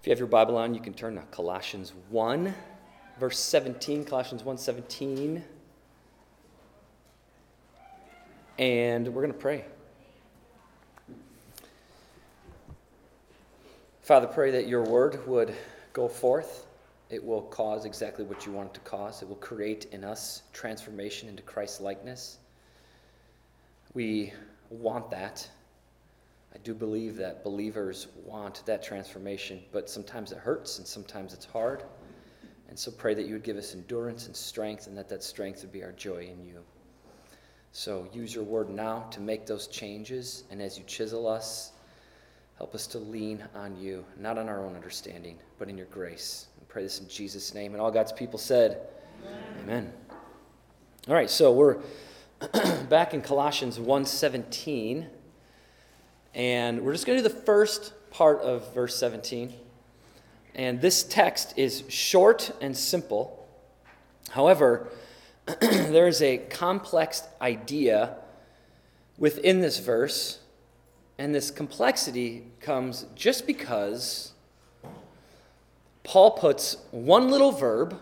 If you have your Bible on, you can turn to Colossians 1, verse 17. Colossians 1 17. And we're going to pray. Father, pray that your word would go forth. It will cause exactly what you want it to cause. It will create in us transformation into Christ's likeness. We want that. I do believe that believers want that transformation, but sometimes it hurts and sometimes it's hard. And so pray that you would give us endurance and strength, and that that strength would be our joy in you. So use your word now to make those changes, and as you chisel us, help us to lean on you, not on our own understanding, but in your grace. And pray this in Jesus' name. And all God's people said, Amen. Amen. All right, so we're back in Colossians 1:17, and we're just going to do the first part of verse 17. And this text is short and simple. However, there is a complex idea within this verse, and this complexity comes just because Paul puts one little verb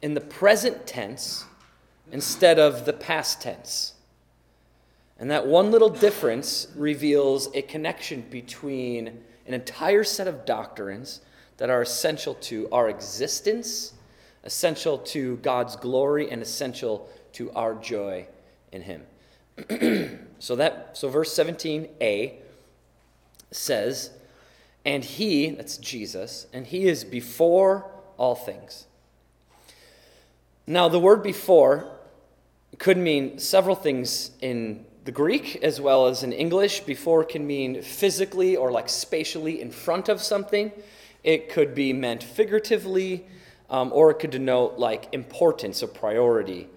in the present tense instead of the past tense. And that one little difference reveals a connection between an entire set of doctrines that are essential to our existence, essential to God's glory, and essential to our joy in Him. so that so verse 17a says, and he, that's Jesus, and he is before all things. Now, the word before could mean several things in the Greek as well as in English. Before can mean physically or like spatially in front of something. It could be meant figuratively, um, or it could denote like importance or priority,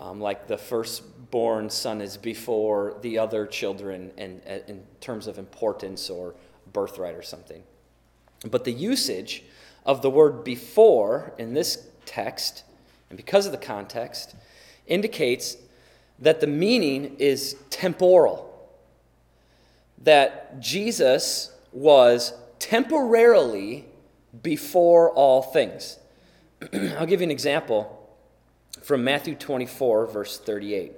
um, like the firstborn son is before the other children and in terms of importance or birthright or something. But the usage of the word before in this text, and because of the context, indicates that the meaning is temporal. That Jesus was temporarily before all things. I'll give you an example from Matthew 24, verse 38,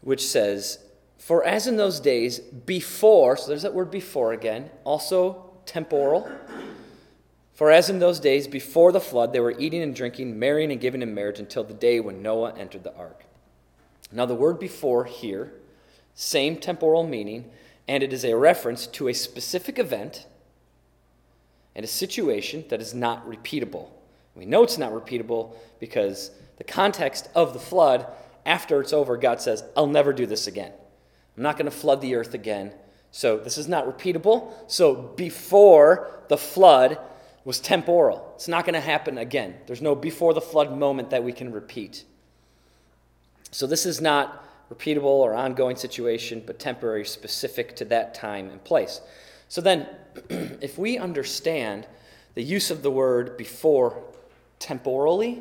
which says, For as in those days before, so there's that word before again, also temporal. For as in those days before the flood, they were eating and drinking, marrying and giving in marriage until the day when Noah entered the ark. Now, the word before here, same temporal meaning, and it is a reference to a specific event and a situation that is not repeatable. We know it's not repeatable because the context of the flood, after it's over, God says, I'll never do this again. I'm not going to flood the earth again. So this is not repeatable. So before the flood was temporal. It's not going to happen again. There's no before the flood moment that we can repeat. So this is not repeatable or ongoing situation, but temporary, specific to that time and place. So then, if we understand the use of the word before temporally,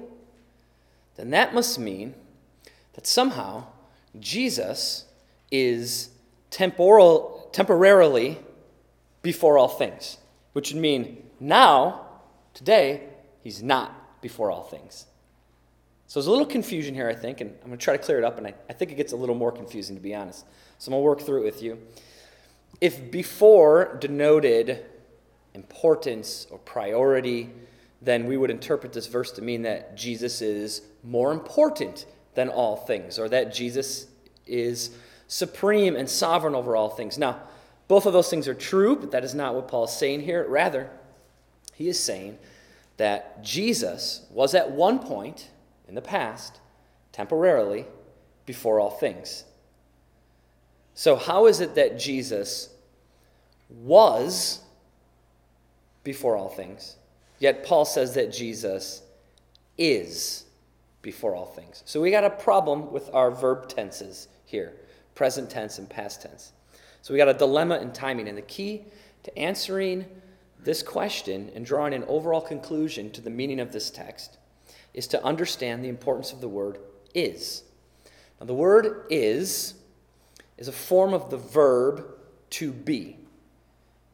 then that must mean that somehow Jesus is temporal, temporarily before all things, which would mean now, today, he's not before all things. So there's a little confusion here, I think, and I'm going to try to clear it up, and I, I think it gets a little more confusing, to be honest. So I'm going to work through it with you. If before denoted importance or priority, then we would interpret this verse to mean that Jesus is more important than all things, or that Jesus is supreme and sovereign over all things. Now, both of those things are true, but that is not what Paul is saying here. Rather, he is saying that Jesus was at one point in the past, temporarily, before all things. So, how is it that Jesus was before all things, yet Paul says that Jesus is before all things? So, we got a problem with our verb tenses here present tense and past tense. So, we got a dilemma in timing, and the key to answering this question and drawing an overall conclusion to the meaning of this text is to understand the importance of the word is. Now, the word is is a form of the verb to be.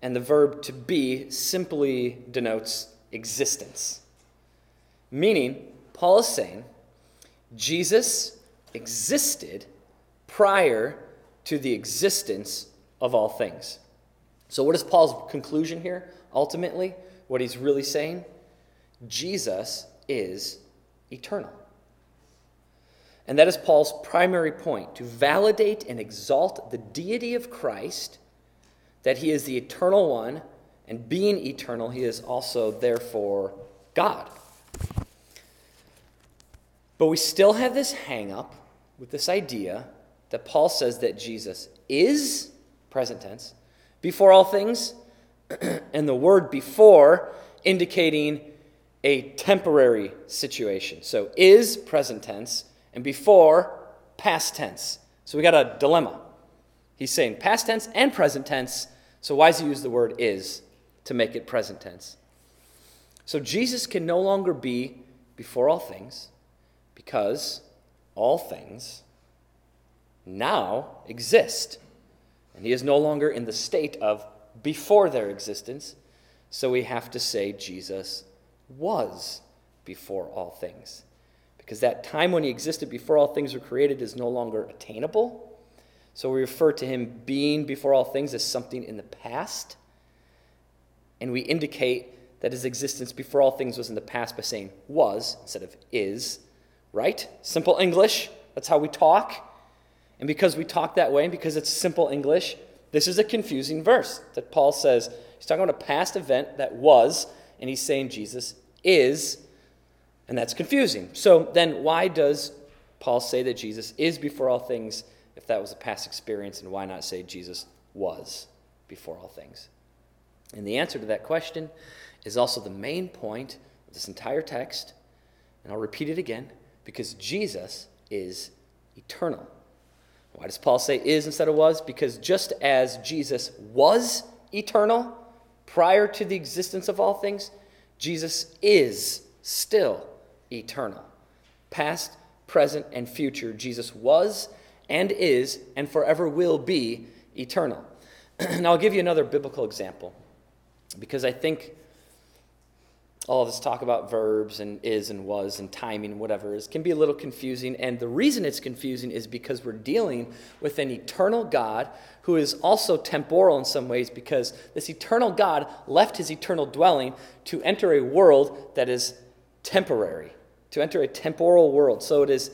and the verb to be simply denotes existence. Meaning, Paul is saying Jesus existed prior to the existence of all things. So, what is Paul's conclusion here? Ultimately, what he's really saying? Jesus is eternal. And that is Paul's primary point to validate and exalt the deity of Christ, that he is the eternal one, and being eternal, he is also, therefore, God. But we still have this hang up with this idea that Paul says that Jesus is, present tense, before all things, and the word before indicating a temporary situation. So is present tense, and before past tense. So we got a dilemma. He's saying past tense and present tense. So why does he use the word is to make it present tense? So Jesus can no longer be before all things because all things now exist. And he is no longer in the state of before their existence. So we have to say Jesus was before all things because that time when he existed before all things were created is no longer attainable. So we refer to him being before all things as something in the past. And we indicate that his existence before all things was in the past by saying was instead of is, right? Simple English. That's how we talk. And because we talk that way, and because it's simple English, this is a confusing verse that Paul says he's talking about a past event that was, and he's saying Jesus is and that's confusing. So then, why does Paul say that Jesus is before all things if that was a past experience? And why not say Jesus was before all things? And the answer to that question is also the main point of this entire text. And I'll repeat it again because Jesus is eternal. Why does Paul say is instead of was? Because just as Jesus was eternal prior to the existence of all things, Jesus is still eternal. Past, present, and future, Jesus was and is and forever will be eternal. now, I'll give you another biblical example because I think all this talk about verbs and is and was and timing and whatever is can be a little confusing. And the reason it's confusing is because we're dealing with an eternal God who is also temporal in some ways because this eternal God left his eternal dwelling to enter a world that is temporary to enter a temporal world. So it is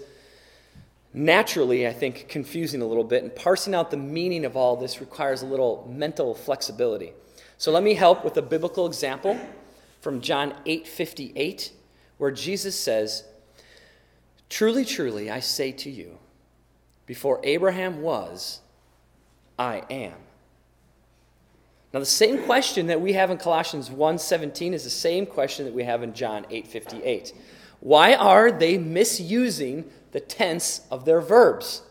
naturally, I think, confusing a little bit, and parsing out the meaning of all this requires a little mental flexibility. So let me help with a biblical example from John 8:58, where Jesus says, "Truly, truly, I say to you, before Abraham was, I am." Now, the same question that we have in Colossians 1:17 is the same question that we have in John 8:58. Why are they misusing the tense of their verbs?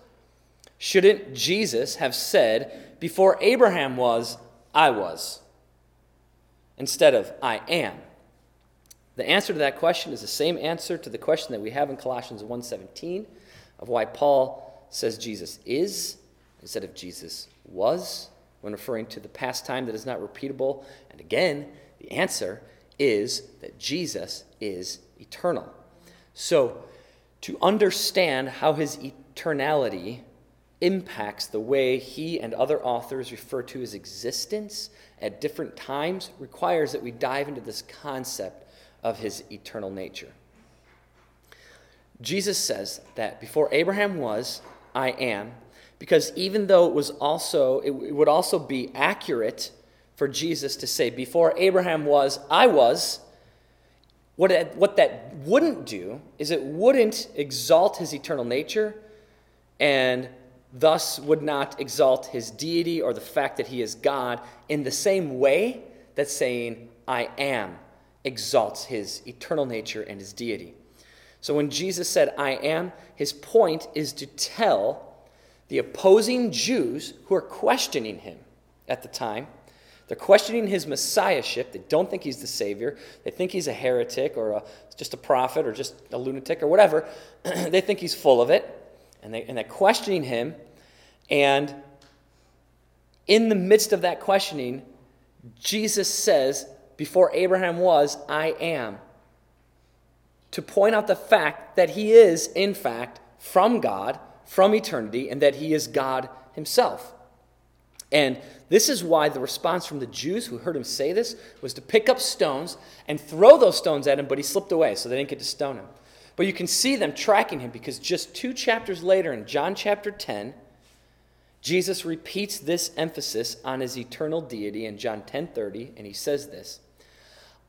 Shouldn't Jesus have said, Before Abraham was, I was, instead of I am? The answer to that question is the same answer to the question that we have in Colossians 1:17 of why Paul says Jesus is instead of Jesus was when referring to the past time that is not repeatable. And again, the answer is that Jesus is eternal. So, to understand how his eternality impacts the way he and other authors refer to his existence at different times requires that we dive into this concept of his eternal nature. Jesus says that before Abraham was, I am, because even though it was also it would also be accurate for Jesus to say before Abraham was, I was, what, it, what that wouldn't do is it wouldn't exalt his eternal nature and thus would not exalt his deity or the fact that he is God in the same way that saying, I am, exalts his eternal nature and his deity. So when Jesus said, I am, his point is to tell the opposing Jews who are questioning him at the time they're questioning his messiahship. They don't think he's the Savior. They think he's a heretic or a, just a prophet or just a lunatic or whatever. they think he's full of it. And, they, and they're questioning him. And in the midst of that questioning, Jesus says, Before Abraham was, I am. To point out the fact that he is, in fact, from God, from eternity, and that he is God himself. And this is why the response from the Jews who heard him say this was to pick up stones and throw those stones at him, but he slipped away, so they didn't get to stone him. But you can see them tracking him because just two chapters later, in John chapter 10, Jesus repeats this emphasis on his eternal deity in John 10:30 and he says this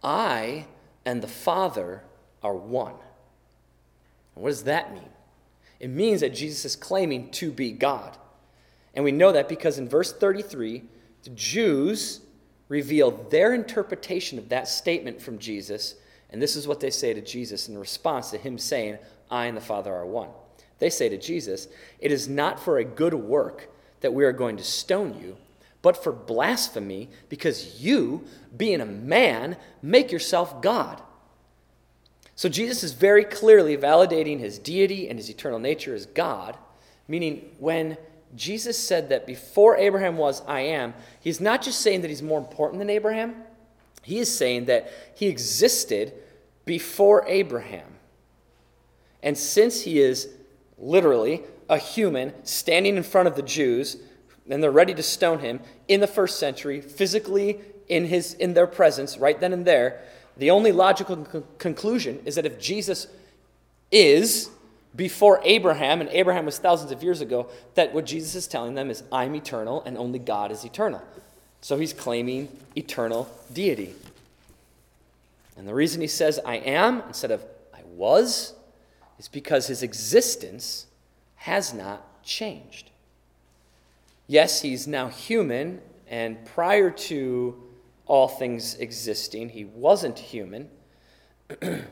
I and the Father are one. And what does that mean? It means that Jesus is claiming to be God. And we know that because in verse 33, the Jews reveal their interpretation of that statement from Jesus, and this is what they say to Jesus in response to him saying, I and the Father are one. They say to Jesus, It is not for a good work that we are going to stone you, but for blasphemy, because you, being a man, make yourself God. So Jesus is very clearly validating his deity and his eternal nature as God, meaning when Jesus said that before Abraham was, I am, he's not just saying that he's more important than Abraham, he is saying that he existed before Abraham. And since he is literally a human standing in front of the Jews, and they're ready to stone him in the first century, physically in, his, in their presence, right then and there. The only logical con- conclusion is that if Jesus is before Abraham, and Abraham was thousands of years ago, that what Jesus is telling them is, I'm eternal and only God is eternal. So he's claiming eternal deity. And the reason he says, I am, instead of I was, is because his existence has not changed. Yes, he's now human, and prior to all things existing, he wasn't human. and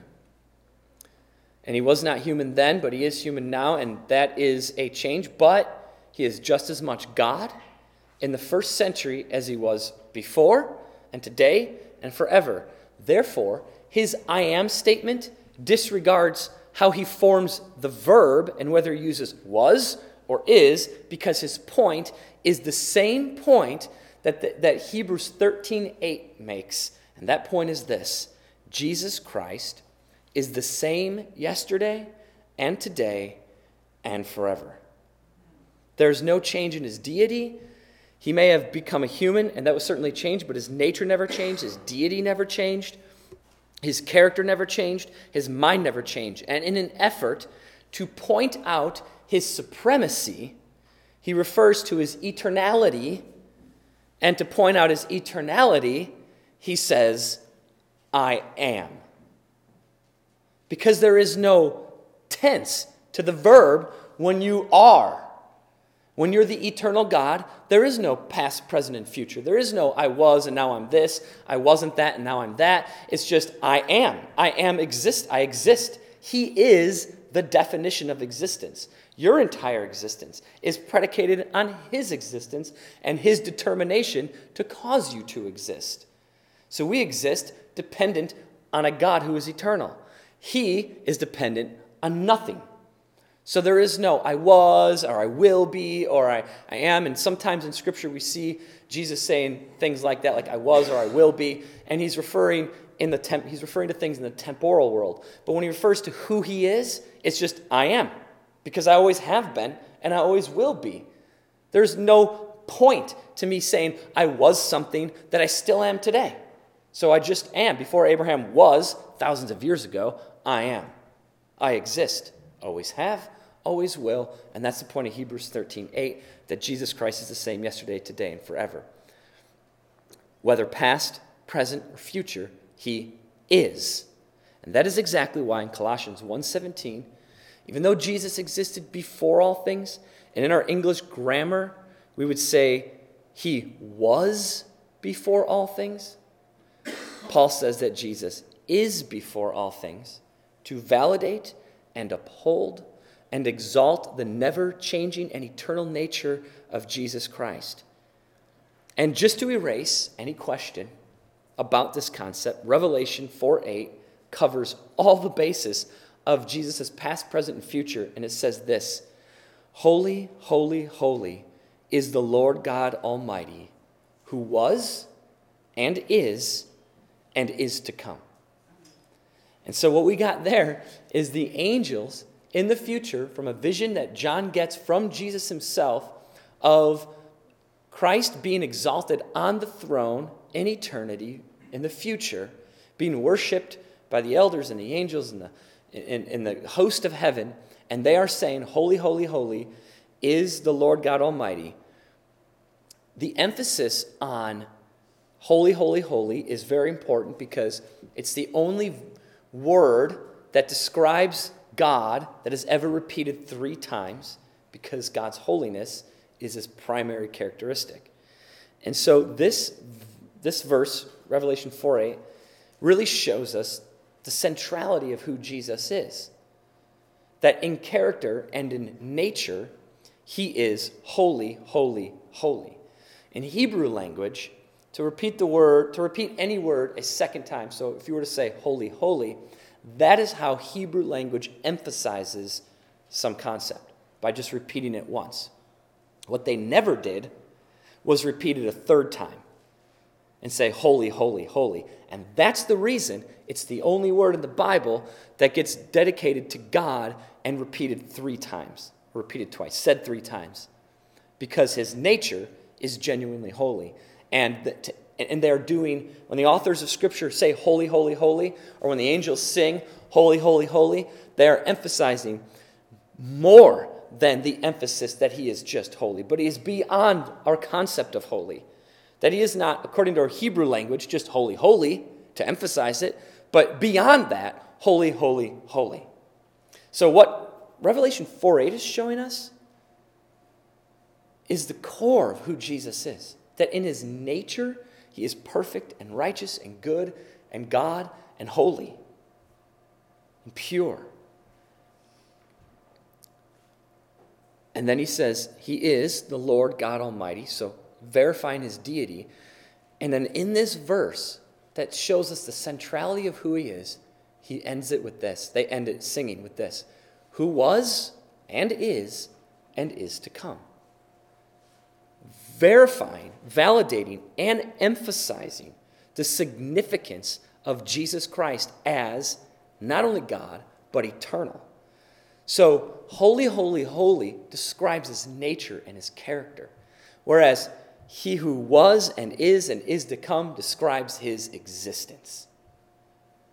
he was not human then, but he is human now, and that is a change. But he is just as much God in the first century as he was before, and today, and forever. Therefore, his I am statement disregards how he forms the verb and whether he uses was or is, because his point is the same point that, the, that Hebrews 13 8 makes. And that point is this Jesus Christ is the same yesterday and today and forever. There's no change in his deity. He may have become a human, and that was certainly changed, but his nature never changed, his deity never changed. His character never changed, his mind never changed. And in an effort to point out his supremacy, he refers to his eternality. And to point out his eternality, he says, I am. Because there is no tense to the verb when you are. When you're the eternal God, there is no past, present, and future. There is no I was and now I'm this, I wasn't that and now I'm that. It's just I am. I am exist. I exist. He is the definition of existence. Your entire existence is predicated on his existence and his determination to cause you to exist. So we exist dependent on a God who is eternal. He is dependent on nothing. So there is no I was or I will be or I, I am. And sometimes in Scripture we see Jesus saying things like that, like I was or I will be. And he's referring in the temp- he's referring to things in the temporal world. But when he refers to who he is, it's just I am. Because I always have been and I always will be. There's no point to me saying I was something that I still am today. So I just am. Before Abraham was, thousands of years ago, I am. I exist. Always have, always will. And that's the point of Hebrews 13 8 that Jesus Christ is the same yesterday, today, and forever. Whether past, present, or future, he is. And that is exactly why in Colossians 1:17, even though Jesus existed before all things, and in our English grammar, we would say he was before all things, Paul says that Jesus is before all things to validate and uphold and exalt the never changing and eternal nature of Jesus Christ. And just to erase any question about this concept, Revelation 4 8 covers all the basis of Jesus' past, present, and future. And it says this Holy, holy, holy is the Lord God Almighty, who was and is and is to come. And so, what we got there is the angels in the future, from a vision that John gets from Jesus himself of Christ being exalted on the throne in eternity, in the future, being worshiped by the elders and the angels and the, in, the host of heaven. And they are saying, Holy, holy, holy is the Lord God Almighty. The emphasis on holy, holy, holy is very important because it's the only word that describes God that is ever repeated three times because God's holiness is his primary characteristic. And so this, this verse, Revelation 4 8, really shows us the centrality of who Jesus is. That in character and in nature, he is holy, holy, holy. In Hebrew language, to repeat the word, to repeat any word a second time, so if you were to say holy, holy, that is how Hebrew language emphasizes some concept, by just repeating it once. What they never did was repeat it a third time and say, Holy, holy, holy. And that's the reason it's the only word in the Bible that gets dedicated to God and repeated three times, repeated twice, said three times, because his nature is genuinely holy. And, and they're doing, when the authors of Scripture say holy, holy, holy, or when the angels sing holy, holy, holy, they are emphasizing more than the emphasis that he is just holy, but he is beyond our concept of holy. That he is not, according to our Hebrew language, just holy, holy, to emphasize it, but beyond that, holy, holy, holy. So, what Revelation 4 8 is showing us is the core of who Jesus is. That in his nature, he is perfect and righteous and good and God and holy and pure. And then he says, He is the Lord God Almighty. So verifying his deity. And then in this verse that shows us the centrality of who he is, he ends it with this. They end it singing with this Who was and is and is to come. Verifying, validating, and emphasizing the significance of Jesus Christ as not only God, but eternal. So, holy, holy, holy describes his nature and his character, whereas he who was and is and is to come describes his existence.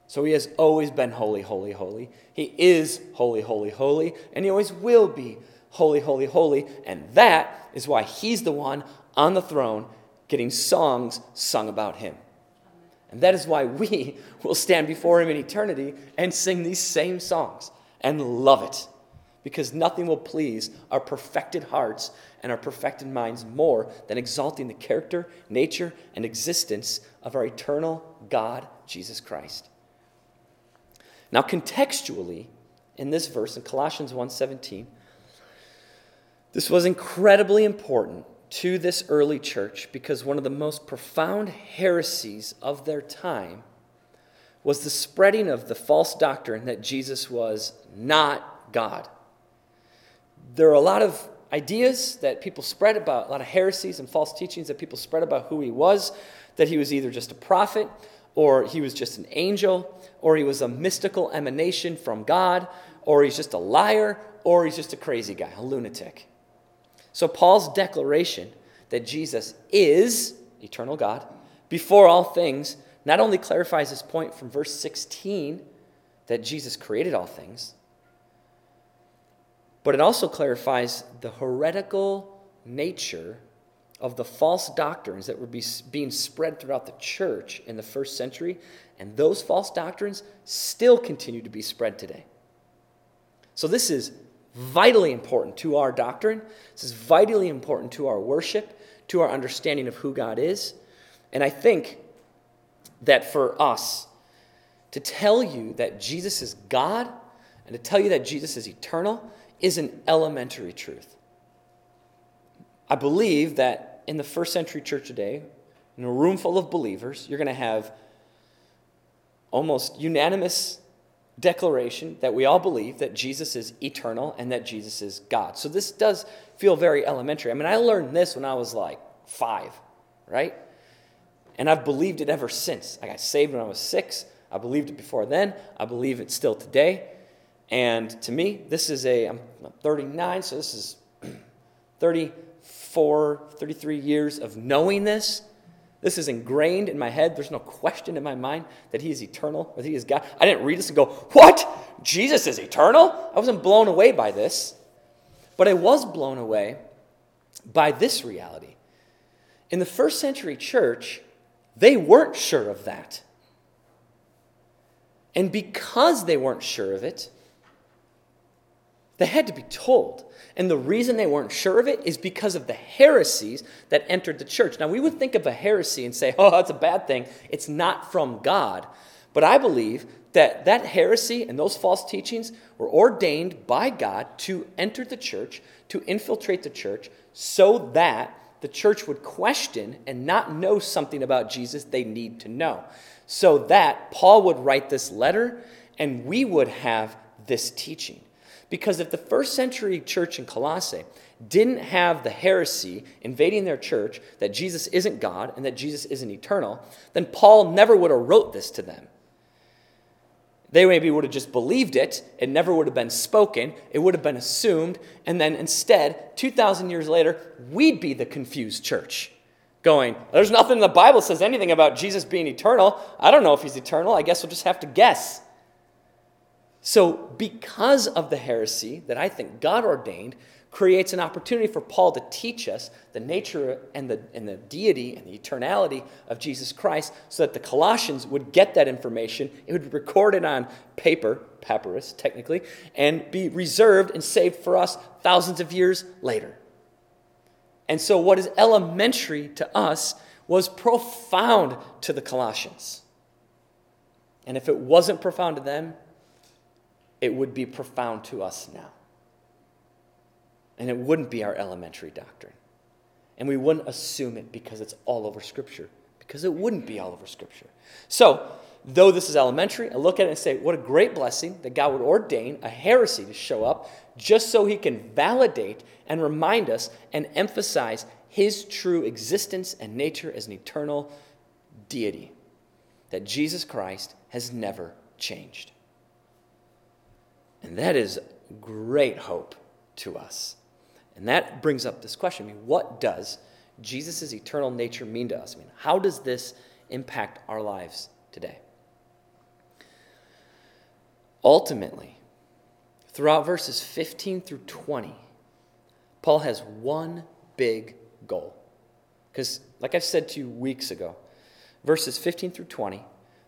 So he has always been holy, holy, holy. He is holy, holy, holy, and he always will be holy, holy, holy. And that is why he's the one on the throne getting songs sung about him. And that is why we will stand before him in eternity and sing these same songs and love it. Because nothing will please our perfected hearts and our perfected minds more than exalting the character, nature, and existence of our eternal God, Jesus Christ. Now, contextually, in this verse, in Colossians 1:17, this was incredibly important to this early church because one of the most profound heresies of their time was the spreading of the false doctrine that Jesus was not God. There are a lot of ideas that people spread about, a lot of heresies and false teachings that people spread about who he was, that he was either just a prophet, or he was just an angel, or he was a mystical emanation from God, or he's just a liar, or he's just a crazy guy, a lunatic. So, Paul's declaration that Jesus is eternal God before all things not only clarifies his point from verse 16 that Jesus created all things, but it also clarifies the heretical nature of the false doctrines that were be, being spread throughout the church in the first century, and those false doctrines still continue to be spread today. So, this is vitally important to our doctrine. This is vitally important to our worship, to our understanding of who God is. And I think that for us to tell you that Jesus is God and to tell you that Jesus is eternal is an elementary truth. I believe that in the first century church today, in a room full of believers, you're going to have almost unanimous declaration that we all believe that Jesus is eternal and that Jesus is God. So this does feel very elementary. I mean, I learned this when I was like five, right? And I've believed it ever since. I got saved when I was six. I believed it before then. I believe it still today. And to me, this is a, I'm 39, so this is 34, 33 years of knowing this. This is ingrained in my head. There's no question in my mind that He is eternal, that He is God. I didn't read this and go, What? Jesus is eternal? I wasn't blown away by this. But I was blown away by this reality. In the first century church, they weren't sure of that. And because they weren't sure of it, they had to be told. And the reason they weren't sure of it is because of the heresies that entered the church. Now, we would think of a heresy and say, oh, that's a bad thing. It's not from God. But I believe that that heresy and those false teachings were ordained by God to enter the church, to infiltrate the church, so that the church would question and not know something about Jesus they need to know. So that Paul would write this letter and we would have this teaching. Because if the first century church in Colossae didn't have the heresy invading their church that Jesus isn't God and that Jesus isn't eternal, then Paul never would have wrote this to them. They maybe would have just believed it. It never would have been spoken. It would have been assumed. And then instead, 2,000 years later, we'd be the confused church. Going, there's nothing in the Bible says anything about Jesus being eternal. I don't know if he's eternal. I guess we'll just have to guess. So, because of the heresy that I think God ordained, creates an opportunity for Paul to teach us the nature and the, and the deity and the eternality of Jesus Christ so that the Colossians would get that information. It would be recorded on paper, papyrus technically, and be reserved and saved for us thousands of years later. And so, what is elementary to us was profound to the Colossians. And if it wasn't profound to them, it would be profound to us now. And it wouldn't be our elementary doctrine. And we wouldn't assume it because it's all over Scripture, because it wouldn't be all over Scripture. So, though this is elementary, I look at it and say, what a great blessing that God would ordain a heresy to show up just so he can validate and remind us and emphasize his true existence and nature as an eternal deity. That Jesus Christ has never changed. And that is great hope to us. And that brings up this question I mean, what does Jesus' eternal nature mean to us? I mean, how does this impact our lives today? Ultimately, throughout verses 15 through 20, Paul has one big goal. Because, like I said to you weeks ago, verses 15 through 20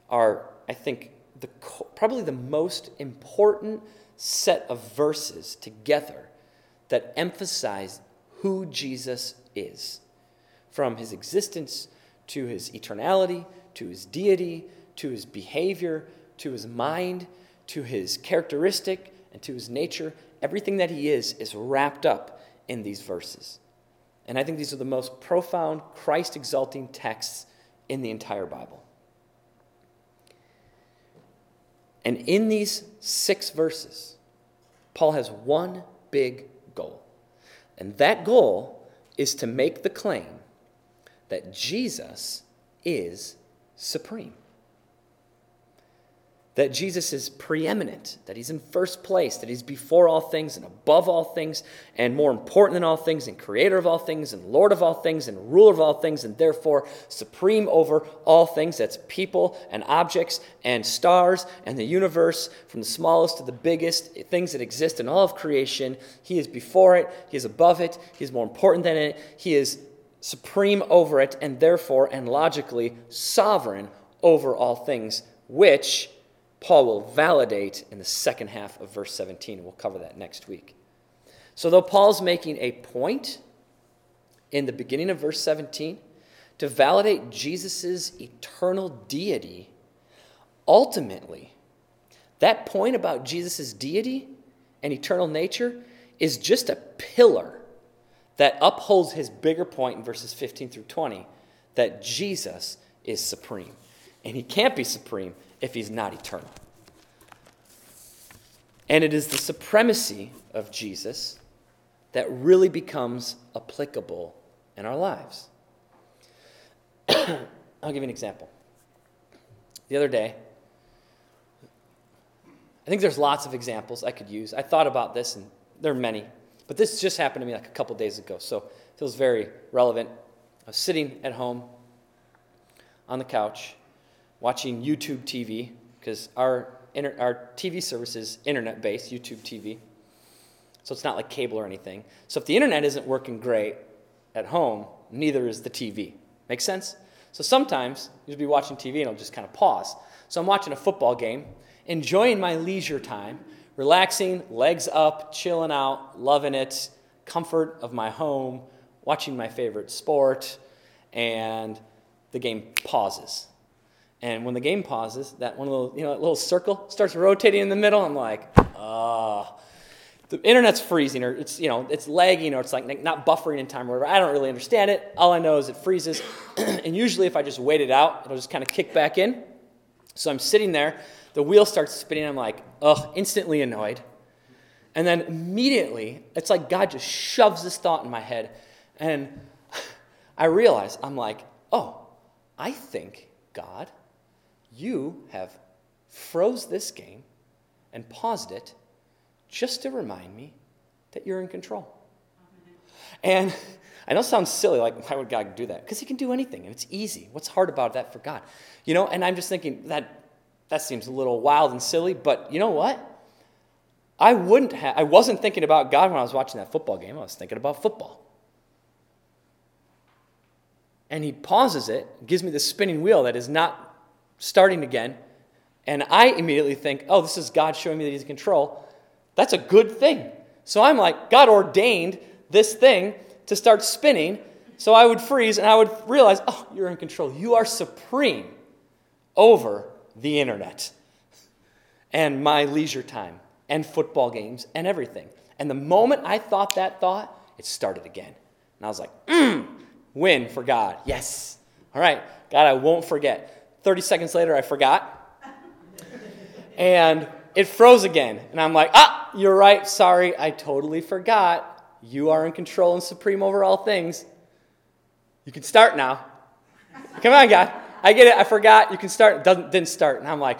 are, I think, the, probably the most important set of verses together that emphasize who Jesus is from his existence to his eternality, to his deity, to his behavior, to his mind, to his characteristic, and to his nature. Everything that he is is wrapped up in these verses. And I think these are the most profound, Christ exalting texts in the entire Bible. And in these six verses, Paul has one big goal. And that goal is to make the claim that Jesus is supreme that Jesus is preeminent, that he's in first place, that he's before all things and above all things, and more important than all things, and creator of all things, and Lord of all things, and ruler of all things, and therefore supreme over all things. That's people and objects and stars and the universe, from the smallest to the biggest, things that exist in all of creation. He is before it, he is above it, he is more important than it, he is supreme over it, and therefore, and logically, sovereign over all things, which Paul will validate in the second half of verse 17. We'll cover that next week. So, though Paul's making a point in the beginning of verse 17 to validate Jesus' eternal deity, ultimately, that point about Jesus' deity and eternal nature is just a pillar that upholds his bigger point in verses 15 through 20 that Jesus is supreme. And he can't be supreme if he's not eternal. And it is the supremacy of Jesus that really becomes applicable in our lives. I'll give you an example. The other day, I think there's lots of examples I could use. I thought about this, and there are many. But this just happened to me like a couple days ago, so it feels very relevant. I was sitting at home on the couch watching YouTube TV because our, inter- our TV service is internet based, YouTube TV. So it's not like cable or anything. So if the internet isn't working great at home, neither is the TV. Make sense? So sometimes you'll be watching TV and it'll just kind of pause. So I'm watching a football game, enjoying my leisure time, relaxing, legs up, chilling out, loving it, comfort of my home, watching my favorite sport, and the game pauses. And when the game pauses, that one little, you know, little circle starts rotating in the middle. I'm like, ah. Oh. The internet's freezing, or it's, you know, it's lagging, or it's like not buffering in time, or whatever. I don't really understand it. All I know is it freezes. and usually, if I just wait it out, it'll just kind of kick back in. So I'm sitting there, the wheel starts spinning. I'm like, ugh, instantly annoyed. And then immediately, it's like God just shoves this thought in my head. And I realize, I'm like, oh, I think, God, you have froze this game and paused it just to remind me that you're in control. And I know it sounds silly, like, why would God do that? Because He can do anything, and it's easy. What's hard about that for God? You know, and I'm just thinking that that seems a little wild and silly, but you know what? I wouldn't have, I wasn't thinking about God when I was watching that football game. I was thinking about football. And he pauses it, gives me the spinning wheel that is not starting again. And I immediately think, oh, this is God showing me that he's in control. That's a good thing. So I'm like, God ordained this thing to start spinning. So I would freeze and I would realize, oh, you're in control. You are supreme over the internet and my leisure time and football games and everything. And the moment I thought that thought, it started again. And I was like, mm, win for God. Yes. All right, God, I won't forget. 30 seconds later, I forgot. and it froze again. And I'm like, ah, you're right. Sorry, I totally forgot. You are in control and supreme over all things. You can start now. Come on, God. I get it. I forgot. You can start. Doesn't didn't start. And I'm like,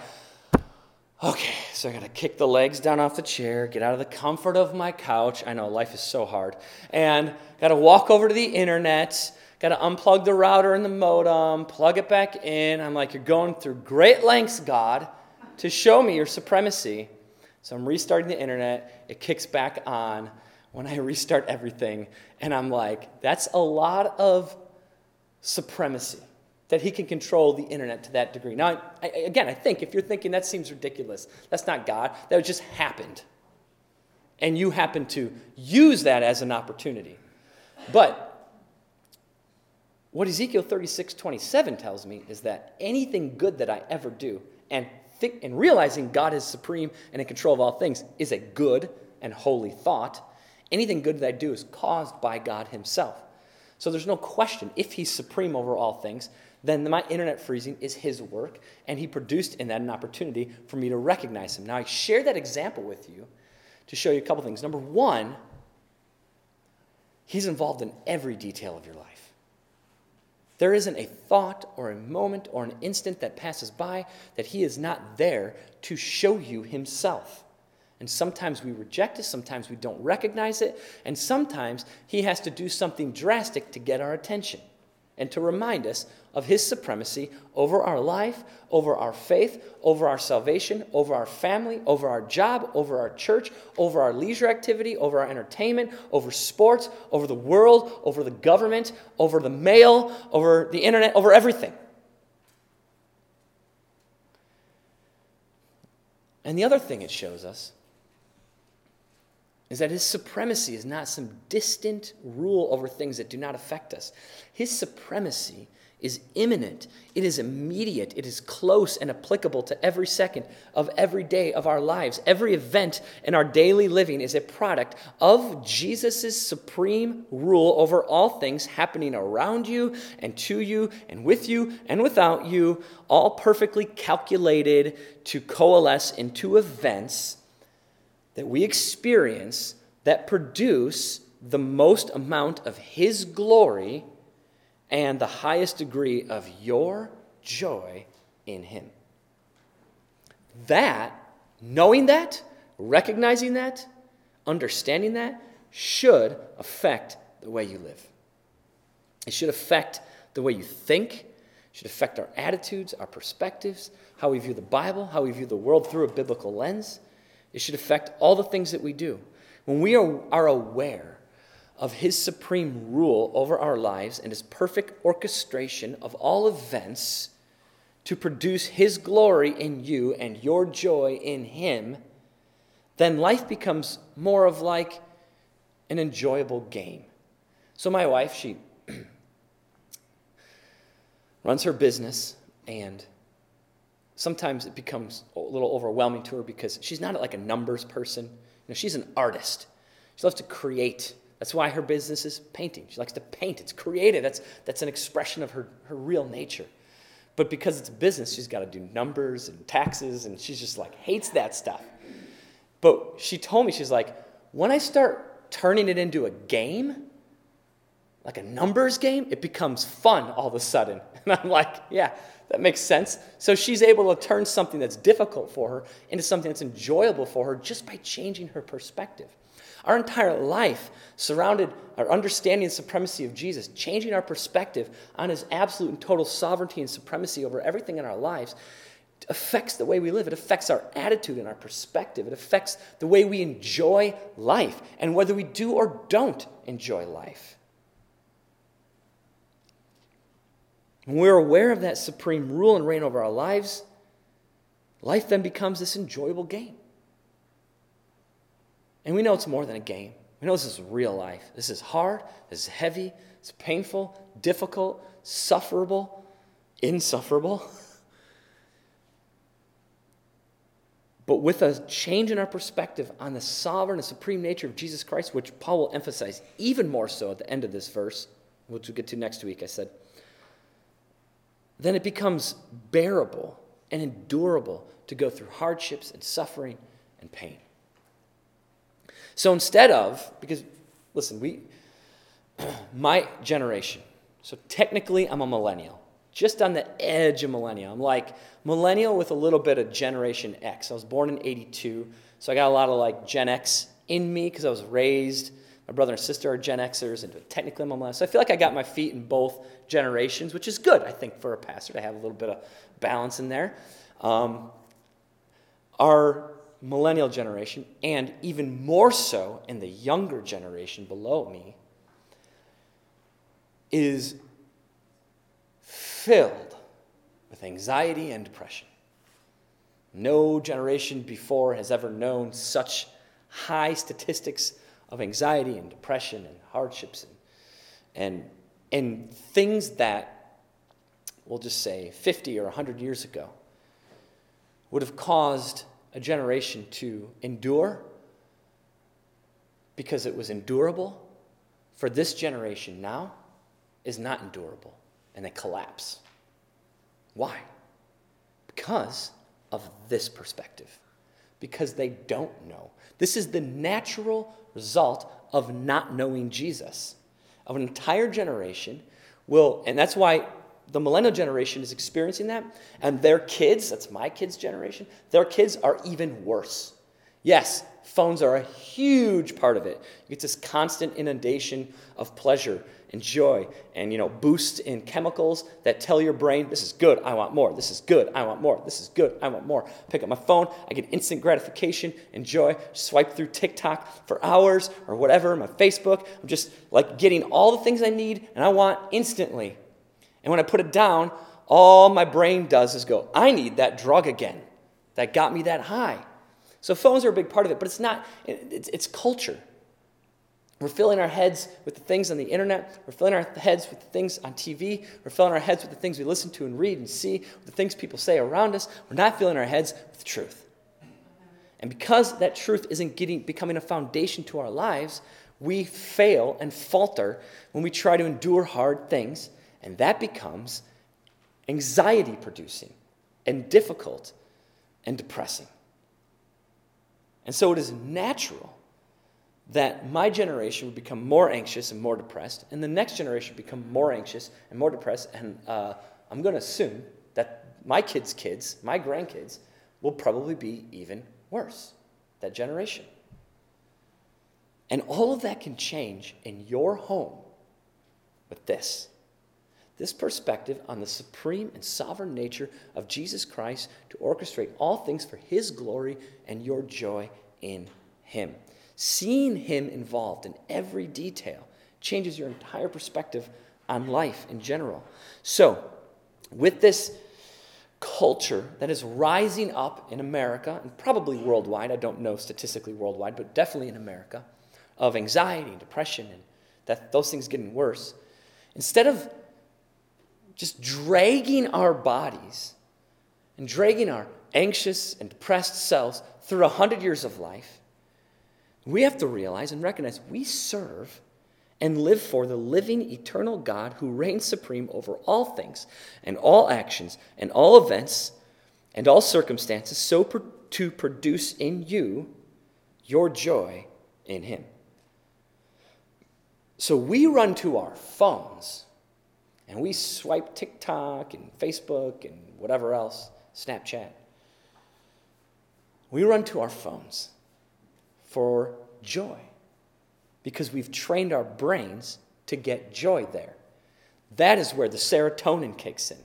okay. So I got to kick the legs down off the chair, get out of the comfort of my couch. I know life is so hard, and got to walk over to the internet. Got to unplug the router and the modem, plug it back in. I'm like, you're going through great lengths, God, to show me your supremacy. So I'm restarting the internet. It kicks back on when I restart everything. And I'm like, that's a lot of supremacy that he can control the internet to that degree. Now, I, again, I think if you're thinking that seems ridiculous, that's not God. That just happened. And you happen to use that as an opportunity. But what Ezekiel 36 27 tells me is that anything good that I ever do, and, think, and realizing God is supreme and in control of all things, is a good and holy thought. Anything good that I do is caused by God Himself. So there's no question, if He's supreme over all things, then my internet freezing is his work, and he produced in that an opportunity for me to recognize him. Now, I share that example with you to show you a couple things. Number one, he's involved in every detail of your life. There isn't a thought or a moment or an instant that passes by that he is not there to show you himself. And sometimes we reject it, sometimes we don't recognize it, and sometimes he has to do something drastic to get our attention and to remind us of his supremacy over our life, over our faith, over our salvation, over our family, over our job, over our church, over our leisure activity, over our entertainment, over sports, over the world, over the government, over the mail, over the internet, over everything. And the other thing it shows us is that his supremacy is not some distant rule over things that do not affect us. His supremacy is imminent, it is immediate, it is close and applicable to every second of every day of our lives. Every event in our daily living is a product of Jesus' supreme rule over all things happening around you and to you and with you and without you, all perfectly calculated to coalesce into events that we experience that produce the most amount of His glory and the highest degree of your joy in Him. That, knowing that, recognizing that, understanding that, should affect the way you live. It should affect the way you think, should affect our attitudes, our perspectives, how we view the Bible, how we view the world through a biblical lens. It should affect all the things that we do. When we are, are aware of His supreme rule over our lives and His perfect orchestration of all events to produce His glory in you and your joy in Him, then life becomes more of like an enjoyable game. So, my wife, she runs her business, and sometimes it becomes a little overwhelming to her because she's not like a numbers person. You know, she's an artist. She loves to create. That's why her business is painting. She likes to paint. It's creative. That's, that's an expression of her, her real nature. But because it's business, she's got to do numbers and taxes, and she's just like hates that stuff. But she told me, she's like, when I start turning it into a game, like a numbers game, it becomes fun all of a sudden. And I'm like, yeah, that makes sense. So she's able to turn something that's difficult for her into something that's enjoyable for her just by changing her perspective. Our entire life surrounded our understanding and supremacy of Jesus, changing our perspective on his absolute and total sovereignty and supremacy over everything in our lives affects the way we live. It affects our attitude and our perspective. It affects the way we enjoy life and whether we do or don't enjoy life. When we're aware of that supreme rule and reign over our lives, life then becomes this enjoyable game. And we know it's more than a game. We know this is real life. This is hard, this is heavy, it's painful, difficult, sufferable, insufferable. But with a change in our perspective on the sovereign and supreme nature of Jesus Christ, which Paul will emphasize even more so at the end of this verse, which we'll get to next week, I said then it becomes bearable and endurable to go through hardships and suffering and pain. So instead of, because listen, we, my generation, so technically I'm a millennial, just on the edge of millennial. I'm like millennial with a little bit of Generation X. I was born in 82, so I got a lot of like Gen X in me because I was raised my brother and sister are Gen Xers, I'm a millennial. So I feel like I got my feet in both generations, which is good, I think, for a pastor to have a little bit of balance in there. Um, our millennial generation, and even more so in the younger generation below me, is filled with anxiety and depression. No generation before has ever known such high statistics of anxiety and depression and hardships and, and, and things that, we'll just say, 50 or 100 years ago would have caused a generation to endure because it was endurable, for this generation now is not endurable and they collapse. Why? Because of this perspective. Because they don't know. This is the natural result of not knowing Jesus. Of an entire generation will, and that's why the millennial generation is experiencing that, and their kids, that's my kids' generation, their kids are even worse. Yes, phones are a huge part of it. You get this constant inundation of pleasure and joy and you know boosts in chemicals that tell your brain this is good i want more this is good i want more this is good i want more. Pick up my phone i get instant gratification and joy swipe through tiktok for hours or whatever my facebook. I'm just like getting all the things i need and i want instantly. And when i put it down all my brain does is go i need that drug again that got me that high. So phones are a big part of it but it's not it's, it's culture we're filling our heads with the things on the internet. We're filling our heads with the things on TV. We're filling our heads with the things we listen to and read and see, the things people say around us. We're not filling our heads with truth. And because that truth isn't getting, becoming a foundation to our lives, we fail and falter when we try to endure hard things, and that becomes anxiety producing and difficult and depressing. And so it is natural that my generation would become more anxious and more depressed, and the next generation would become more anxious and more depressed, and uh, I'm going to assume that my kids' kids, my grandkids, will probably be even worse, that generation. And all of that can change in your home with this this perspective on the supreme and sovereign nature of Jesus Christ to orchestrate all things for his glory and your joy in him. Seeing him involved in every detail changes your entire perspective on life in general. So, with this culture that is rising up in America and probably worldwide, I don't know statistically worldwide, but definitely in America, of anxiety and depression and that those things getting worse, instead of just dragging our bodies and dragging our anxious and depressed selves through a hundred years of life, we have to realize and recognize we serve and live for the living, eternal God who reigns supreme over all things and all actions and all events and all circumstances, so to produce in you your joy in Him. So we run to our phones and we swipe TikTok and Facebook and whatever else, Snapchat. We run to our phones for joy because we've trained our brains to get joy there. That is where the serotonin kicks in.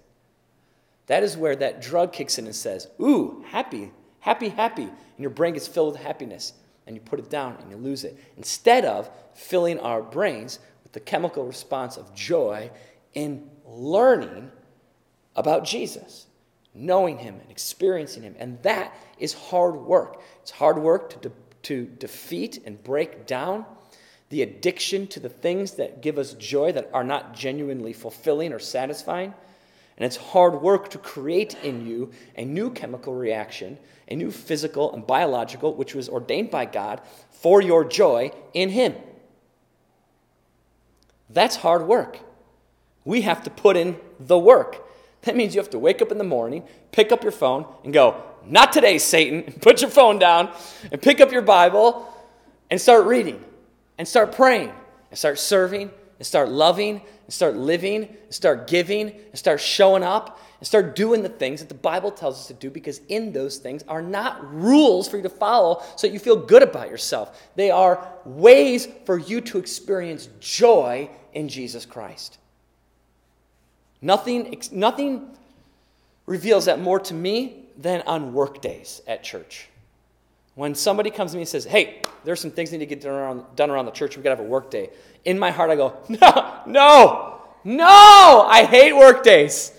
That is where that drug kicks in and says, Ooh, happy, happy, happy. And your brain gets filled with happiness and you put it down and you lose it. Instead of filling our brains with the chemical response of joy in learning about Jesus, knowing Him and experiencing Him. And that is hard work. It's hard work to, de- to defeat and break down the addiction to the things that give us joy that are not genuinely fulfilling or satisfying. And it's hard work to create in you a new chemical reaction, a new physical and biological, which was ordained by God for your joy in Him. That's hard work we have to put in the work. That means you have to wake up in the morning, pick up your phone, and go, Not today, Satan. Put your phone down and pick up your Bible and start reading and start praying and start serving and start loving and start living and start giving and start showing up and start doing the things that the Bible tells us to do because in those things are not rules for you to follow so that you feel good about yourself. They are ways for you to experience joy in Jesus Christ. Nothing, nothing reveals that more to me than on work days at church. When somebody comes to me and says, Hey, there's some things that need to get done around, done around the church, we've got to have a work day. In my heart, I go, No, no, no, I hate work days.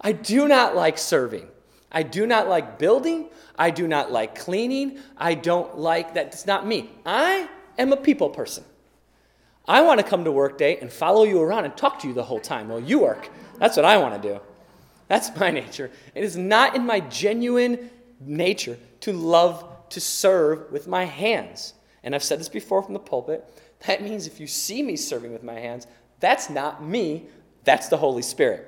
I do not like serving. I do not like building. I do not like cleaning. I don't like that. It's not me. I am a people person. I want to come to work day and follow you around and talk to you the whole time while you work. That's what I want to do. That's my nature. It is not in my genuine nature to love to serve with my hands. And I've said this before from the pulpit. That means if you see me serving with my hands, that's not me, that's the Holy Spirit.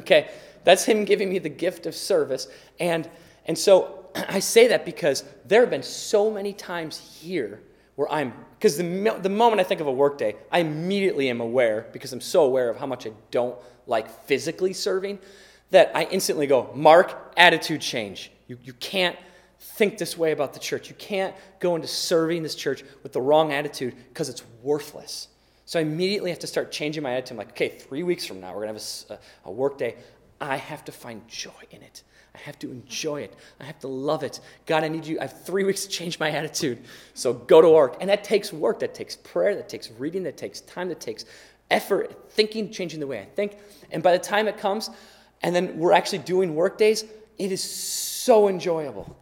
Okay? That's Him giving me the gift of service. And, and so I say that because there have been so many times here where I'm, because the, the moment I think of a workday, I immediately am aware, because I'm so aware of how much I don't like physically serving, that I instantly go, Mark, attitude change. You, you can't think this way about the church. You can't go into serving this church with the wrong attitude because it's worthless. So I immediately have to start changing my attitude. I'm like, okay, three weeks from now, we're going to have a, a work day. I have to find joy in it. I have to enjoy it. I have to love it. God, I need you. I have three weeks to change my attitude. So go to work. And that takes work. That takes prayer. That takes reading. That takes time. That takes effort, thinking, changing the way I think. And by the time it comes, and then we're actually doing work days, it is so enjoyable.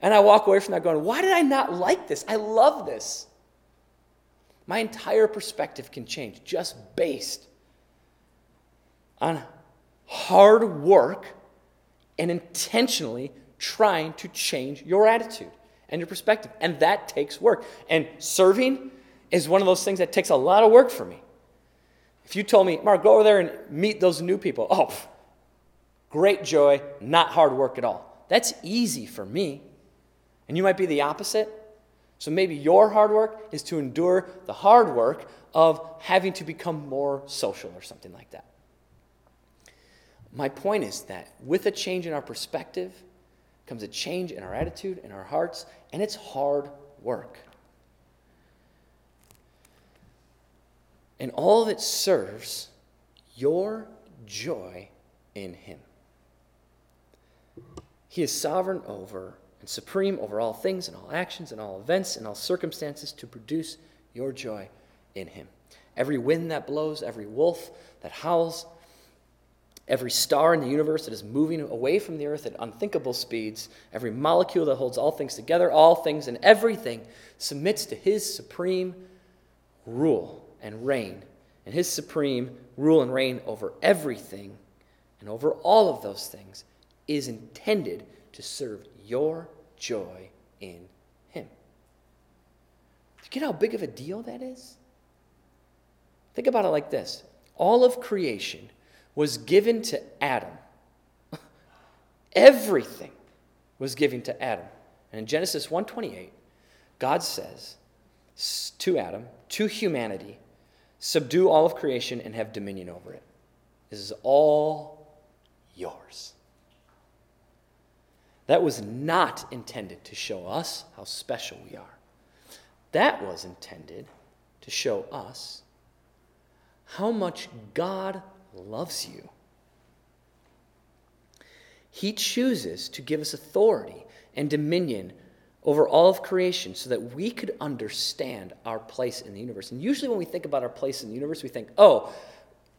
And I walk away from that going, why did I not like this? I love this. My entire perspective can change just based on hard work and intentionally trying to change your attitude and your perspective. And that takes work. And serving is one of those things that takes a lot of work for me. If you told me, Mark, go over there and meet those new people, oh, great joy, not hard work at all. That's easy for me. And you might be the opposite. So maybe your hard work is to endure the hard work of having to become more social or something like that. My point is that with a change in our perspective comes a change in our attitude, in our hearts, and it's hard work. And all of it serves your joy in Him. He is sovereign over and supreme over all things and all actions and all events and all circumstances to produce your joy in Him. Every wind that blows, every wolf that howls, every star in the universe that is moving away from the earth at unthinkable speeds, every molecule that holds all things together, all things and everything submits to His supreme rule and reign and His supreme rule and reign over everything and over all of those things is intended to serve your joy in Him. Do you get how big of a deal that is? Think about it like this all of creation was given to Adam. Everything was given to Adam. And in Genesis 1:28, God says to Adam, to humanity, subdue all of creation and have dominion over it. This is all yours. That was not intended to show us how special we are. That was intended to show us how much God loves you. He chooses to give us authority and dominion over all of creation so that we could understand our place in the universe. And usually, when we think about our place in the universe, we think, oh,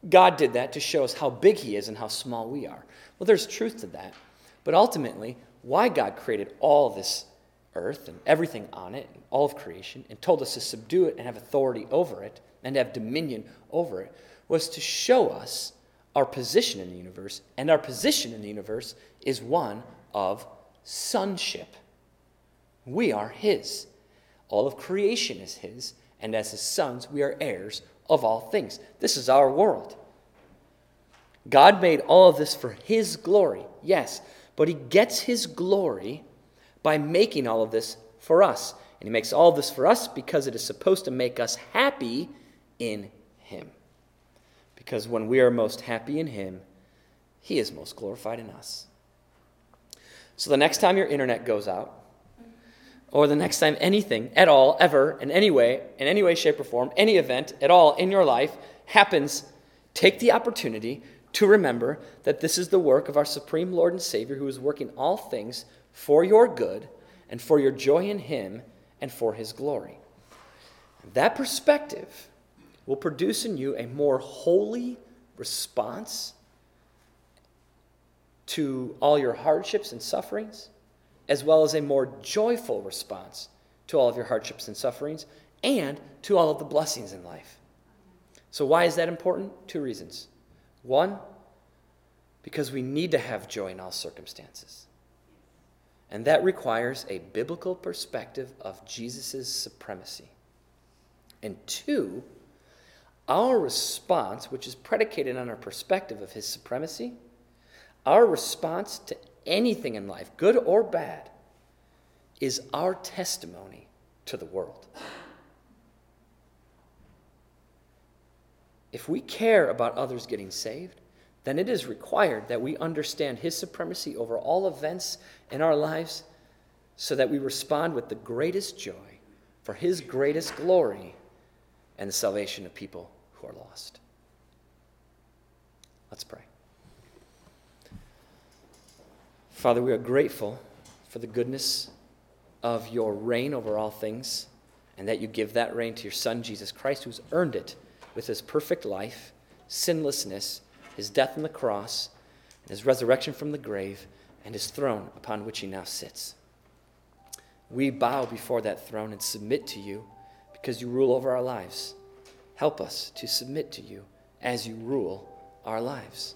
God did that to show us how big He is and how small we are. Well, there's truth to that. But ultimately, why God created all this earth and everything on it, and all of creation, and told us to subdue it and have authority over it and have dominion over it, was to show us our position in the universe. And our position in the universe is one of sonship. We are His. All of creation is His, and as His sons, we are heirs of all things. This is our world. God made all of this for His glory, yes, but He gets His glory by making all of this for us. And He makes all of this for us because it is supposed to make us happy in Him. Because when we are most happy in Him, He is most glorified in us. So the next time your internet goes out, or the next time anything at all, ever, in any way, in any way, shape, or form, any event at all in your life happens, take the opportunity to remember that this is the work of our supreme Lord and Savior who is working all things for your good and for your joy in Him and for His glory. That perspective will produce in you a more holy response to all your hardships and sufferings, as well as a more joyful response to all of your hardships and sufferings and to all of the blessings in life. So, why is that important? Two reasons. One, because we need to have joy in all circumstances. And that requires a biblical perspective of Jesus' supremacy. And two, our response, which is predicated on our perspective of his supremacy, our response to anything in life, good or bad, is our testimony to the world. If we care about others getting saved, then it is required that we understand His supremacy over all events in our lives so that we respond with the greatest joy for His greatest glory and the salvation of people who are lost. Let's pray. Father, we are grateful for the goodness of your reign over all things and that you give that reign to your Son, Jesus Christ, who's earned it with his perfect life, sinlessness, his death on the cross, and his resurrection from the grave, and his throne upon which he now sits. We bow before that throne and submit to you because you rule over our lives. Help us to submit to you as you rule our lives.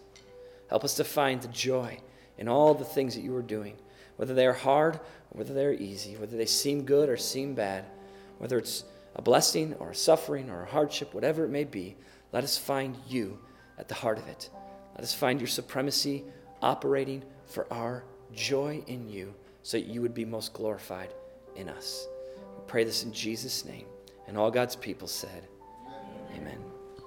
Help us to find the joy in all the things that you are doing, whether they are hard or whether they are easy, whether they seem good or seem bad, whether it's a blessing or a suffering or a hardship, whatever it may be, let us find you at the heart of it. Let us find your supremacy operating for our joy in you so that you would be most glorified in us. We Pray this in Jesus' name. And all God's people said, Amen.